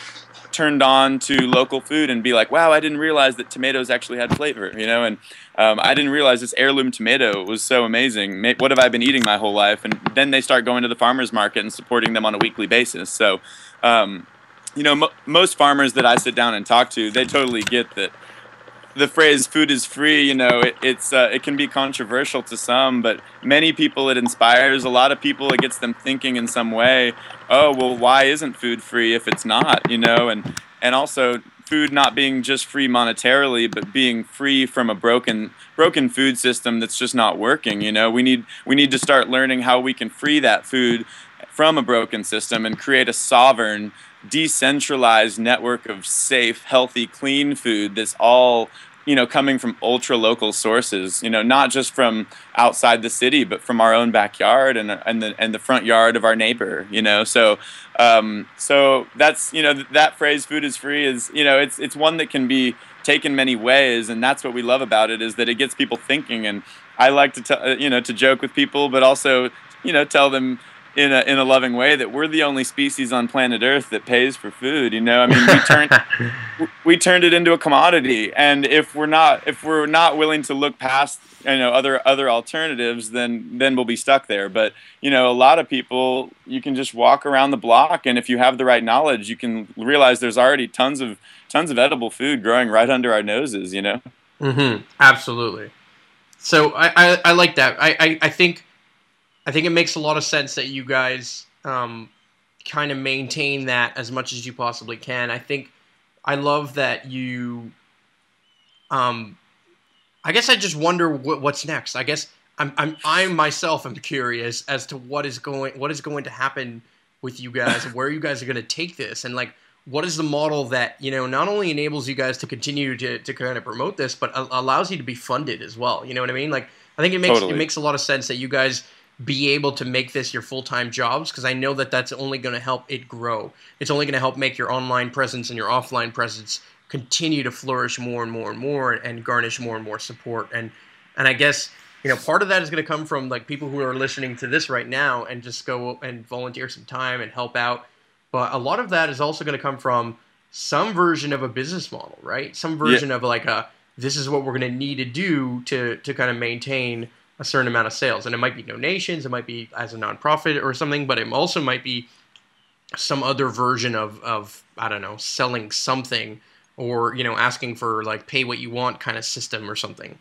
turned on to local food and be like, wow, I didn't realize that tomatoes actually had flavor, you know, and um, I didn't realize this heirloom tomato was so amazing. What have I been eating my whole life? And then they start going to the farmer's market and supporting them on a weekly basis. So, um, you know, mo most farmers that I sit down and talk to, they totally get that the phrase "food is free," you know, it, it's uh, it can be controversial to some, but many people it inspires. A lot of people it gets them thinking in some way. Oh, well, why isn't food free if it's not? You know, and and also food not being just free monetarily, but being free from a broken broken food system that's just not working. You know, we need we need to start learning how we can free that food from a broken system and create a sovereign decentralized network of safe, healthy, clean food that's all you know coming from ultra local sources you know not just from outside the city but from our own backyard and and the and the front yard of our neighbor you know? So um, so that's you know that phrase food is free is you know it's it's one that can be taken many ways and that's what we love about it is that it gets people thinking. And I like to tell you know to joke with people but also you know tell them in a in a loving way that we're the only species on planet Earth that pays for food. You know, I mean, we turned (laughs) we turned it into a commodity, and if we're not if we're not willing to look past you know other other alternatives, then then we'll be stuck there. But you know, a lot of people you can just walk around the block, and if you have the right knowledge, you can realize there's already tons of tons of edible food growing right under our noses. You know. Mm-hmm. Absolutely. So I, I, I like that. I, I, I think I think it makes a lot of sense that you guys um, kind of maintain that as much as you possibly can. I think I love that you. Um, I guess I just wonder what, what's next. I guess I'm, I'm I myself am curious as to what is going what is going to happen with you guys and where you guys are going to take this and like what is the model that you know not only enables you guys to continue to, to kind of promote this but allows you to be funded as well you know what i mean like i think it makes totally. it makes a lot of sense that you guys be able to make this your full-time jobs because I know that that's only going to help it grow. It's only going to help make your online presence and your offline presence continue to flourish more and more and more and garnish more and more support and and I guess you know part of that is going to come from like people who are listening to this right now and just go and volunteer some time and help out but a lot of that is also going to come from some version of a business model right some version yeah. of like a this is what we're going to need to do to to kind of maintain a certain amount of sales, and it might be donations, it might be as a nonprofit or something, but it also might be some other version of of I don't know selling something or you know asking for like pay what you want kind of system or something.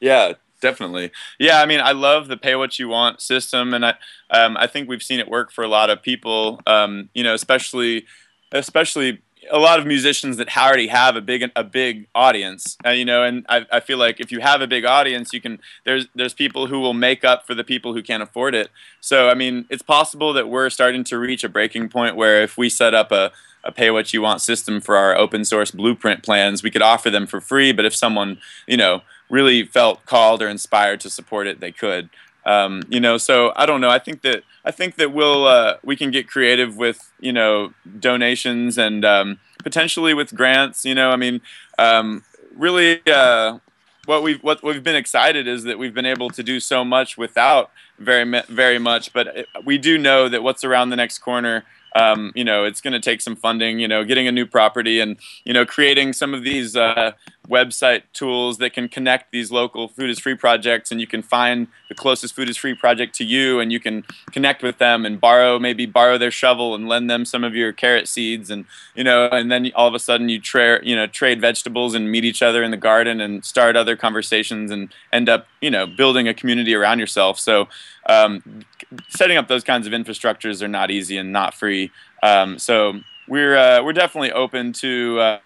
Yeah, definitely. Yeah, I mean, I love the pay what you want system, and I um, I think we've seen it work for a lot of people. Um, you know, especially especially a lot of musicians that already have a big a big audience, uh, you know, and I, I feel like if you have a big audience, you can there's there's people who will make up for the people who can't afford it. So I mean, it's possible that we're starting to reach a breaking point where if we set up a a pay what you want system for our open source blueprint plans, we could offer them for free. But if someone you know really felt called or inspired to support it, they could. Um, you know, so I don't know. I think that I think that we'll uh, we can get creative with you know donations and um, potentially with grants. You know, I mean, um, really, uh, what we've what we've been excited is that we've been able to do so much without very very much. But we do know that what's around the next corner um, you know, it's going to take some funding, you know, getting a new property and, you know, creating some of these uh, website tools that can connect these local food is free projects and you can find the closest food is free project to you and you can connect with them and borrow, maybe borrow their shovel and lend them some of your carrot seeds and, you know, and then all of a sudden you trade, you know, trade vegetables and meet each other in the garden and start other conversations and end up, you know, building a community around yourself. So, um, setting up those kinds of infrastructures are not easy and not free. Um, so we're uh, we're definitely open to. Uh,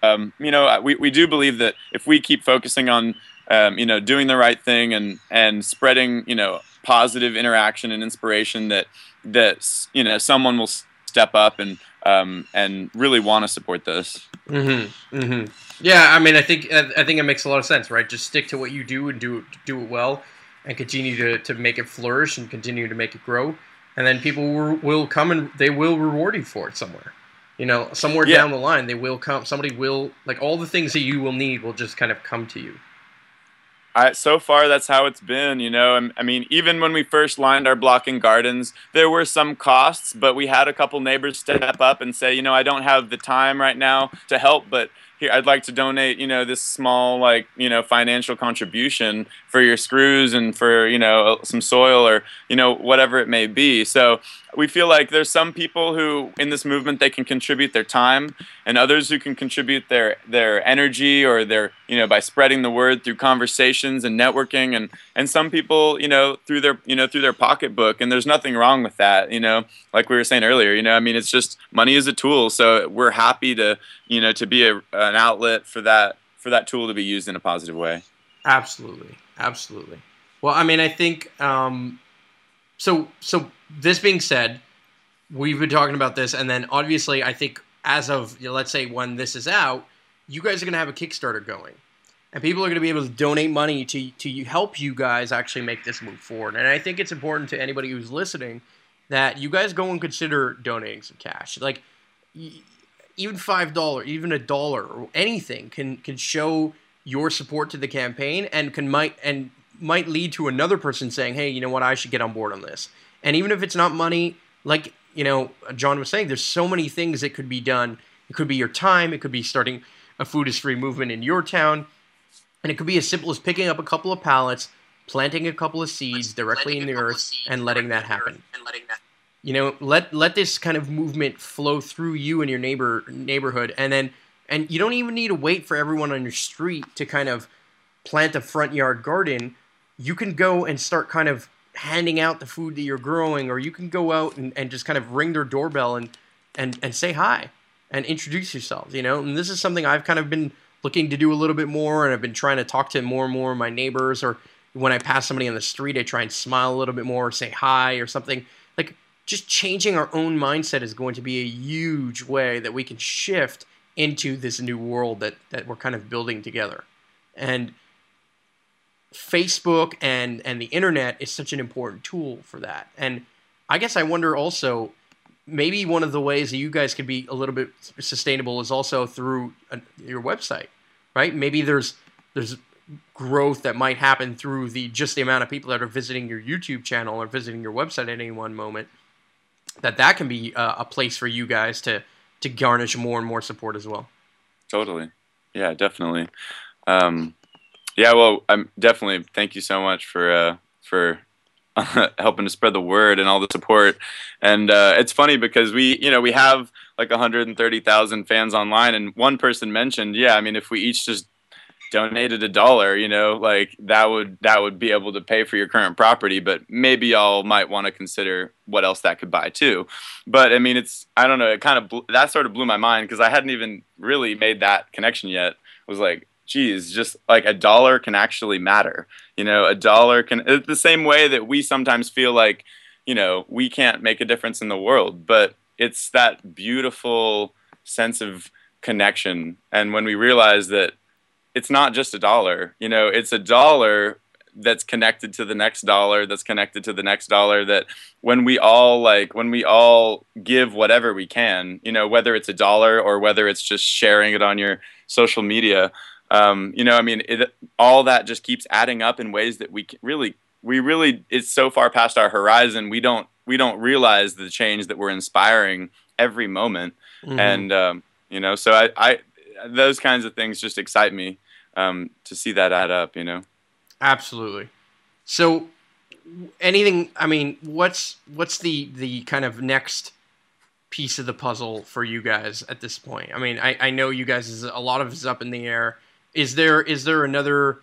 um, you know, we, we do believe that if we keep focusing on, um, you know, doing the right thing and and spreading, you know, positive interaction and inspiration, that that you know someone will step up and um, and really want to support this. Mm-hmm. Mm-hmm. Yeah, I mean, I think I think it makes a lot of sense, right? Just stick to what you do and do do it well and continue to, to make it flourish and continue to make it grow. And then people will, will come and they will reward you for it somewhere. You know, somewhere yeah. down the line, they will come. Somebody will like all the things that you will need will just kind of come to you. I, so far, that's how it's been. You know, I mean, even when we first lined our block blocking gardens, there were some costs, but we had a couple neighbors step up and say, you know, I don't have the time right now to help, but here I'd like to donate, you know, this small like, you know, financial contribution for your screws and for, you know, uh, some soil or, you know, whatever it may be. So we feel like there's some people who in this movement they can contribute their time and others who can contribute their their energy or their you know by spreading the word through conversations and networking and and some people you know through their you know through their pocketbook. And there's nothing wrong with that you know like we were saying earlier you know i mean it's just money is a tool. So we're happy to you know to be a, an outlet for that for that tool to be used in a positive way. Absolutely absolutely. Well i mean i think um so so this being said, we've been talking about this, and then obviously, I think as of you know, let's say when this is out, you guys are going to have a Kickstarter going, and people are going to be able to donate money to to help you guys actually make this move forward. And I think it's important to anybody who's listening that you guys go and consider donating some cash, like even five dollar, even a dollar, or anything can can show your support to the campaign and can might and might lead to another person saying, "Hey, you know what? I should get on board on this." And even if it's not money, like you know, John was saying, there's so many things that could be done. It could be your time. It could be starting a food is free movement in your town, and it could be as simple as picking up a couple of pallets, planting a couple of seeds directly in the earth, and letting that happen. You know, let let this kind of movement flow through you and your neighbor neighborhood, and then and you don't even need to wait for everyone on your street to kind of plant a front yard garden you can go and start kind of handing out the food that you're growing, or you can go out and, and just kind of ring their doorbell and, and, and say hi and introduce yourselves, you know? And this is something I've kind of been looking to do a little bit more, and I've been trying to talk to more and more of my neighbors, or when I pass somebody on the street, I try and smile a little bit more, or say hi, or something. Like, just changing our own mindset is going to be a huge way that we can shift into this new world that, that we're kind of building together. And Facebook and and the internet is such an important tool for that. And I guess I wonder also maybe one of the ways that you guys could be a little bit sustainable is also through a, your website, right? Maybe there's there's growth that might happen through the just the amount of people that are visiting your YouTube channel or visiting your website at any one moment. That that can be a, a place for you guys to to garnish more and more support as well. Totally, yeah, definitely. Um, Yeah, well, I'm definitely thank you so much for uh, for (laughs) helping to spread the word and all the support. And uh, it's funny because we, you know, we have like 130,000 fans online, and one person mentioned, yeah, I mean, if we each just donated a dollar, you know, like that would that would be able to pay for your current property, but maybe y'all might want to consider what else that could buy too. But I mean, it's I don't know, it kind of that sort of blew my mind because I hadn't even really made that connection yet. It was like geez, just like a dollar can actually matter. You know, a dollar can, it's the same way that we sometimes feel like, you know, we can't make a difference in the world, but it's that beautiful sense of connection. And when we realize that it's not just a dollar, you know, it's a dollar that's connected to the next dollar that's connected to the next dollar that when we all like when we all give whatever we can you know whether it's a dollar or whether it's just sharing it on your social media um, you know, I mean, it, all that just keeps adding up in ways that we really, we really, it's so far past our horizon. We don't, we don't realize the change that we're inspiring every moment. Mm-hmm. And, um, you know, so I, I, those kinds of things just excite me um, to see that add up, you know? Absolutely. So anything, I mean, what's, what's the, the kind of next piece of the puzzle for you guys at this point? I mean, I, I know you guys is a lot of is up in the air is there is there another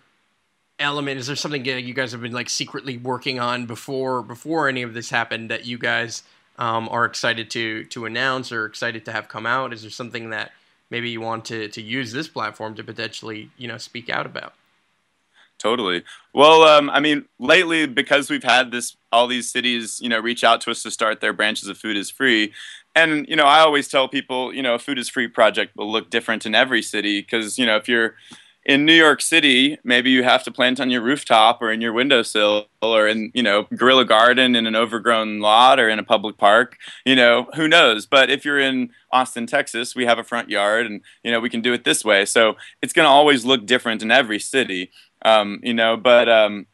element? Is there something you guys have been like secretly working on before before any of this happened that you guys um, are excited to to announce or excited to have come out? Is there something that maybe you want to to use this platform to potentially you know speak out about? Totally. Well, um, I mean, lately because we've had this, all these cities, you know, reach out to us to start their branches of Food is Free, and you know, I always tell people, you know, Food is Free project will look different in every city because you know, if you're in New York City, maybe you have to plant on your rooftop or in your windowsill or in, you know, Guerrilla Garden in an overgrown lot or in a public park. You know, who knows? But if you're in Austin, Texas, we have a front yard and, you know, we can do it this way. So it's going to always look different in every city, um, you know, but, um,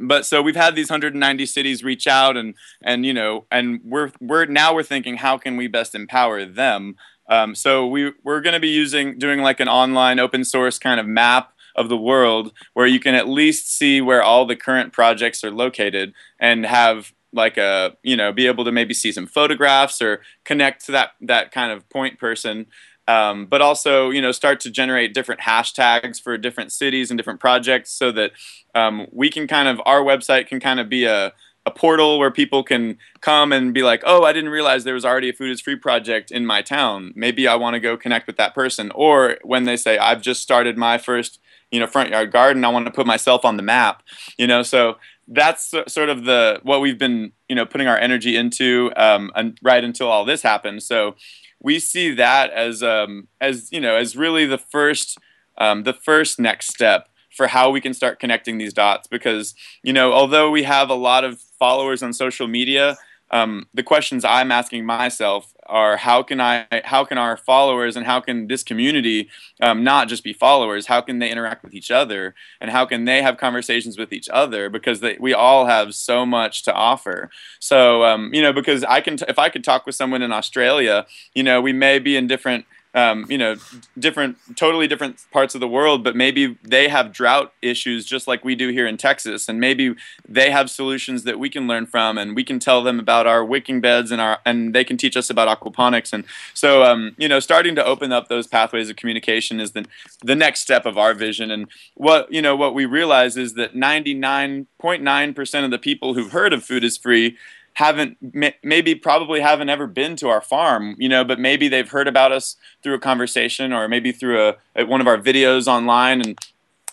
but so we've had these 190 cities reach out and and you know and we're we're now we're thinking how can we best empower them um, so we we're going to be using doing like an online open source kind of map of the world where you can at least see where all the current projects are located and have like a you know be able to maybe see some photographs or connect to that that kind of point person. Um, but also you know start to generate different hashtags for different cities and different projects so that um, we can kind of our website can kind of be a a portal where people can come and be like, oh, I didn't realize there was already a food is free project in my town. Maybe I want to go connect with that person. Or when they say, I've just started my first, you know, front yard garden, I want to put myself on the map. You know, so that's sort of the what we've been, you know, putting our energy into um, and right until all this happened. So we see that as um, as you know as really the first um, the first next step for how we can start connecting these dots because you know although we have a lot of followers on social media um, the questions i'm asking myself are how can i how can our followers and how can this community um, not just be followers how can they interact with each other and how can they have conversations with each other because they, we all have so much to offer. So um, you know because i can t- if i could talk with someone in australia you know we may be in different um, you know, different, totally different parts of the world, but maybe they have drought issues just like we do here in Texas, and maybe they have solutions that we can learn from, and we can tell them about our wicking beds and our, and they can teach us about aquaponics, and so um, you know, starting to open up those pathways of communication is the the next step of our vision, and what you know, what we realize is that 99.9 percent of the people who've heard of food is free haven't maybe probably haven't ever been to our farm you know but maybe they've heard about us through a conversation or maybe through a, one of our videos online and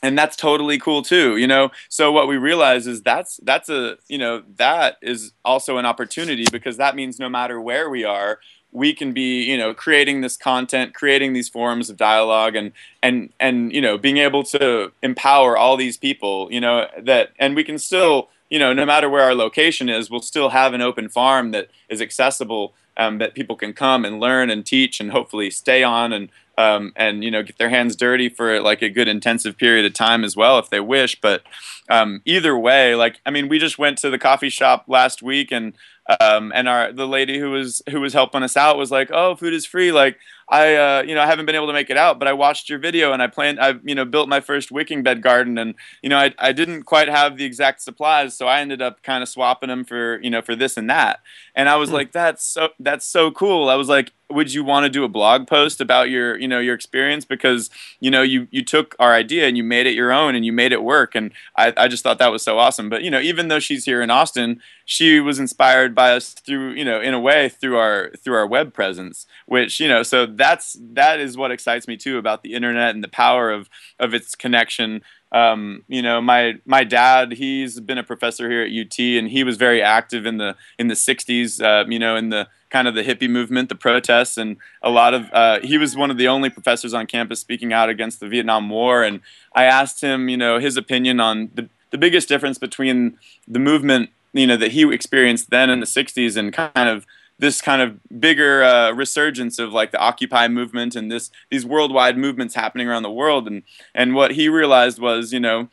and that's totally cool too you know? So what we realize is that's that's a you know that is also an opportunity because that means no matter where we are we can be you know creating this content creating these forums of dialogue and and and you know being able to empower all these people you know that and we can still you know, no matter where our location is, we'll still have an open farm that is accessible, um, that people can come and learn and teach and hopefully stay on and um, and you know get their hands dirty for like a good intensive period of time as well if they wish. But um, either way, like I mean, we just went to the coffee shop last week and um, and our the lady who was who was helping us out was like, "Oh, food is free. Like I, uh, you know, I haven't been able to make it out, but I watched your video and I planned. I, you know, built my first wicking bed garden, and you know, I, I didn't quite have the exact supplies, so I ended up kind of swapping them for you know for this and that. And I was hmm. like, that's so that's so cool. I was like, would you want to do a blog post about your you know your experience? Because you know you you took our idea and you made it your own and you made it work and I, I just thought that was so awesome. But you know even though she's here in austin she was inspired by us through you know in a way through our through our web presence which you know so that's that is what excites me too about the internet and the power of of its connection um, you know, my my dad, he's been a professor here at UT, and he was very active in the in the '60s. Uh, you know, in the kind of the hippie movement, the protests, and a lot of. Uh, he was one of the only professors on campus speaking out against the Vietnam War, and I asked him, you know, his opinion on the the biggest difference between the movement, you know, that he experienced then in the '60s and kind of this kind of bigger uh, resurgence of like the Occupy movement and this these worldwide movements happening around the world. And and what he realized was, you know,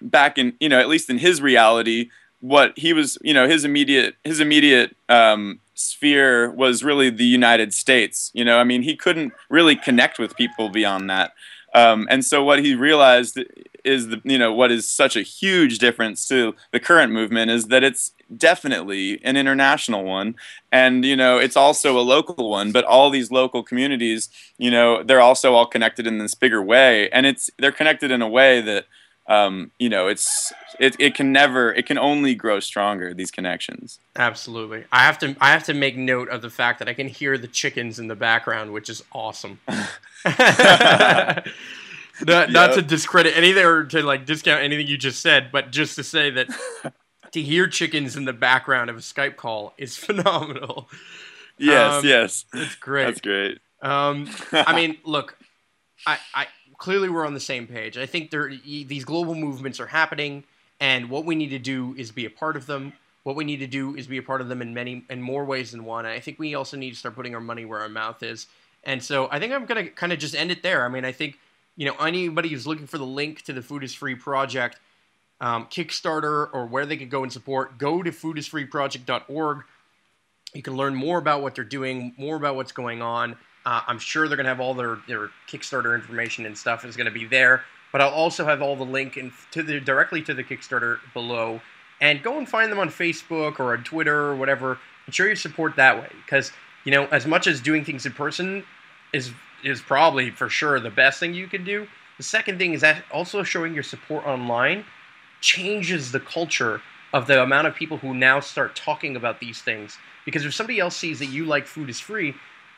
back in you know at least in his reality, what he was, you know, his immediate his immediate um, sphere was really the United States. You know, I mean, he couldn't really connect with people beyond that. Um, and so what he realized is the you know what is such a huge difference to the current movement is that it's definitely an international one. And you know it's also a local one but all these local communities you know they're also all connected in this bigger way. And it's they're connected in a way that um, you know it's it, it can never it can only grow stronger these connections. Absolutely. I have to i have to make note of the fact that i can hear the chickens in the background which is awesome. (laughs) (laughs) Not, yep. not to discredit anything or to like discount anything you just said but just to say that (laughs) to hear chickens in the background of a skype call is phenomenal. Yes um, yes. it's great. That's great. Um, i mean look I, I clearly we're on the same page. I think there these global movements are happening, and what we need to do is be a part of them. What we need to do is be a part of them in many in more ways than one. And I think we also need to start putting our money where our mouth is. And so I think I'm gonna kind of just end it there. I mean, I think you know anybody who's looking for the link to the Food is Free project, um, Kickstarter, or where they could go and support, go to foodisfreeproject.org. You can learn more about what they're doing, more about what's going on. Uh, I'm sure they're going to have all their, their Kickstarter information and stuff is going to be there. But I'll also have all the link in, to the directly to the Kickstarter below. And go and find them on Facebook or on Twitter or whatever. And show your support that way. Because, you know, as much as doing things in person is is probably for sure the best thing you can do, the second thing is that also showing your support online changes the culture of the amount of people who now start talking about these things. Because if somebody else sees that you like food is free,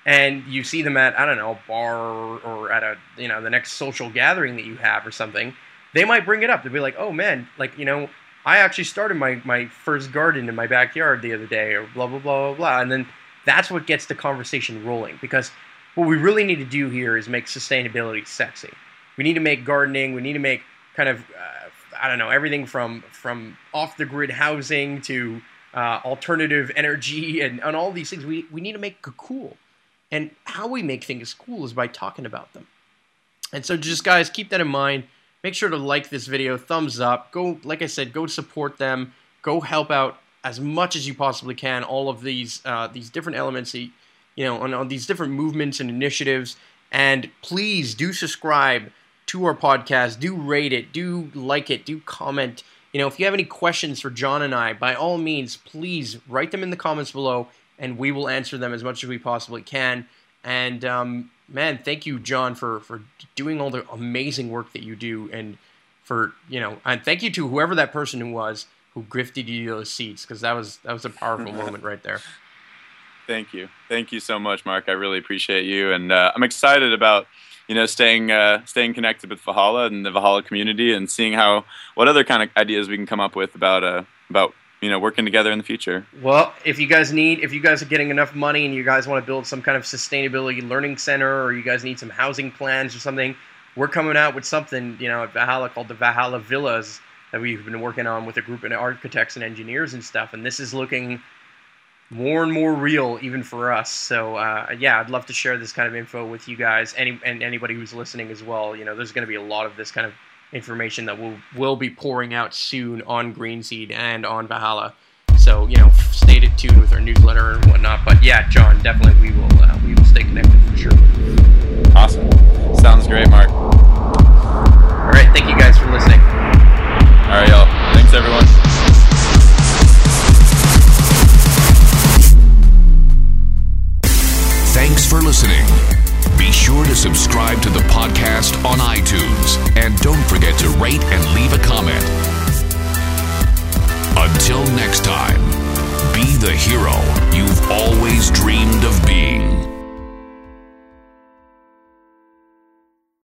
and you see them at I don't know a bar or, at a you know the next social gathering that you have or something, they might bring it up. They'll be like, "Oh man, like you know, I actually started my my first garden in my backyard the other day," or blah blah blah blah blah, and then that's what gets the conversation rolling because what we really need to do here is make sustainability sexy. We need to make gardening. We need to make kind of uh, I don't know everything from from off the grid housing to uh, alternative energy and, and all these things. We we need to make cool. And how we make things cool is by talking about them. And so just guys, keep that in mind. Make sure to like this video, thumbs up. Go, like I said, go support them. Go help out as much as you possibly can. All of these uh, these different elements, you know, on, on these different movements and initiatives. And please do subscribe to our podcast. Do rate it. Do like it. Do comment. You know, if you have any questions for John and I, by all means, please write them in the comments below and we will answer them as much as we possibly can. And um, man, thank you, John, for for doing all the amazing work that you do, and for you know, and thank you to whoever that person who was who grifted you those seats because that was that was a powerful (laughs) moment right there. Thank you, thank you so much, Marc. I really appreciate you, and uh, I'm excited about you know staying uh, staying connected with Valhalla and the Valhalla community, and seeing how what other kind of ideas we can come up with about uh, about you know working together in the future. Well, if you guys need, if you guys are getting enough money and you guys want to build some kind of sustainability learning center, or you guys need some housing plans or something, we're coming out with something you know at Valhalla called the Valhalla Villas that we've been working on with a group of architects and engineers and stuff, and this is looking more and more real even for us. So uh, yeah, I'd love to share this kind of info with you guys, any and anybody who's listening as well. You know, there's going to be a lot of this kind of information that will will be pouring out soon on Greenseed and on Valhalla. So you know, stay tuned with our newsletter and whatnot. But yeah, John, definitely we will uh, we will stay connected for sure. Awesome. Sounds great, Marc. All right, thank you guys for listening. All right, y'all. Thanks, everyone. Thanks for listening. Be sure to subscribe to the podcast on iTunes and don't forget to rate and leave a comment. Until next time, be the hero you've always dreamed of being.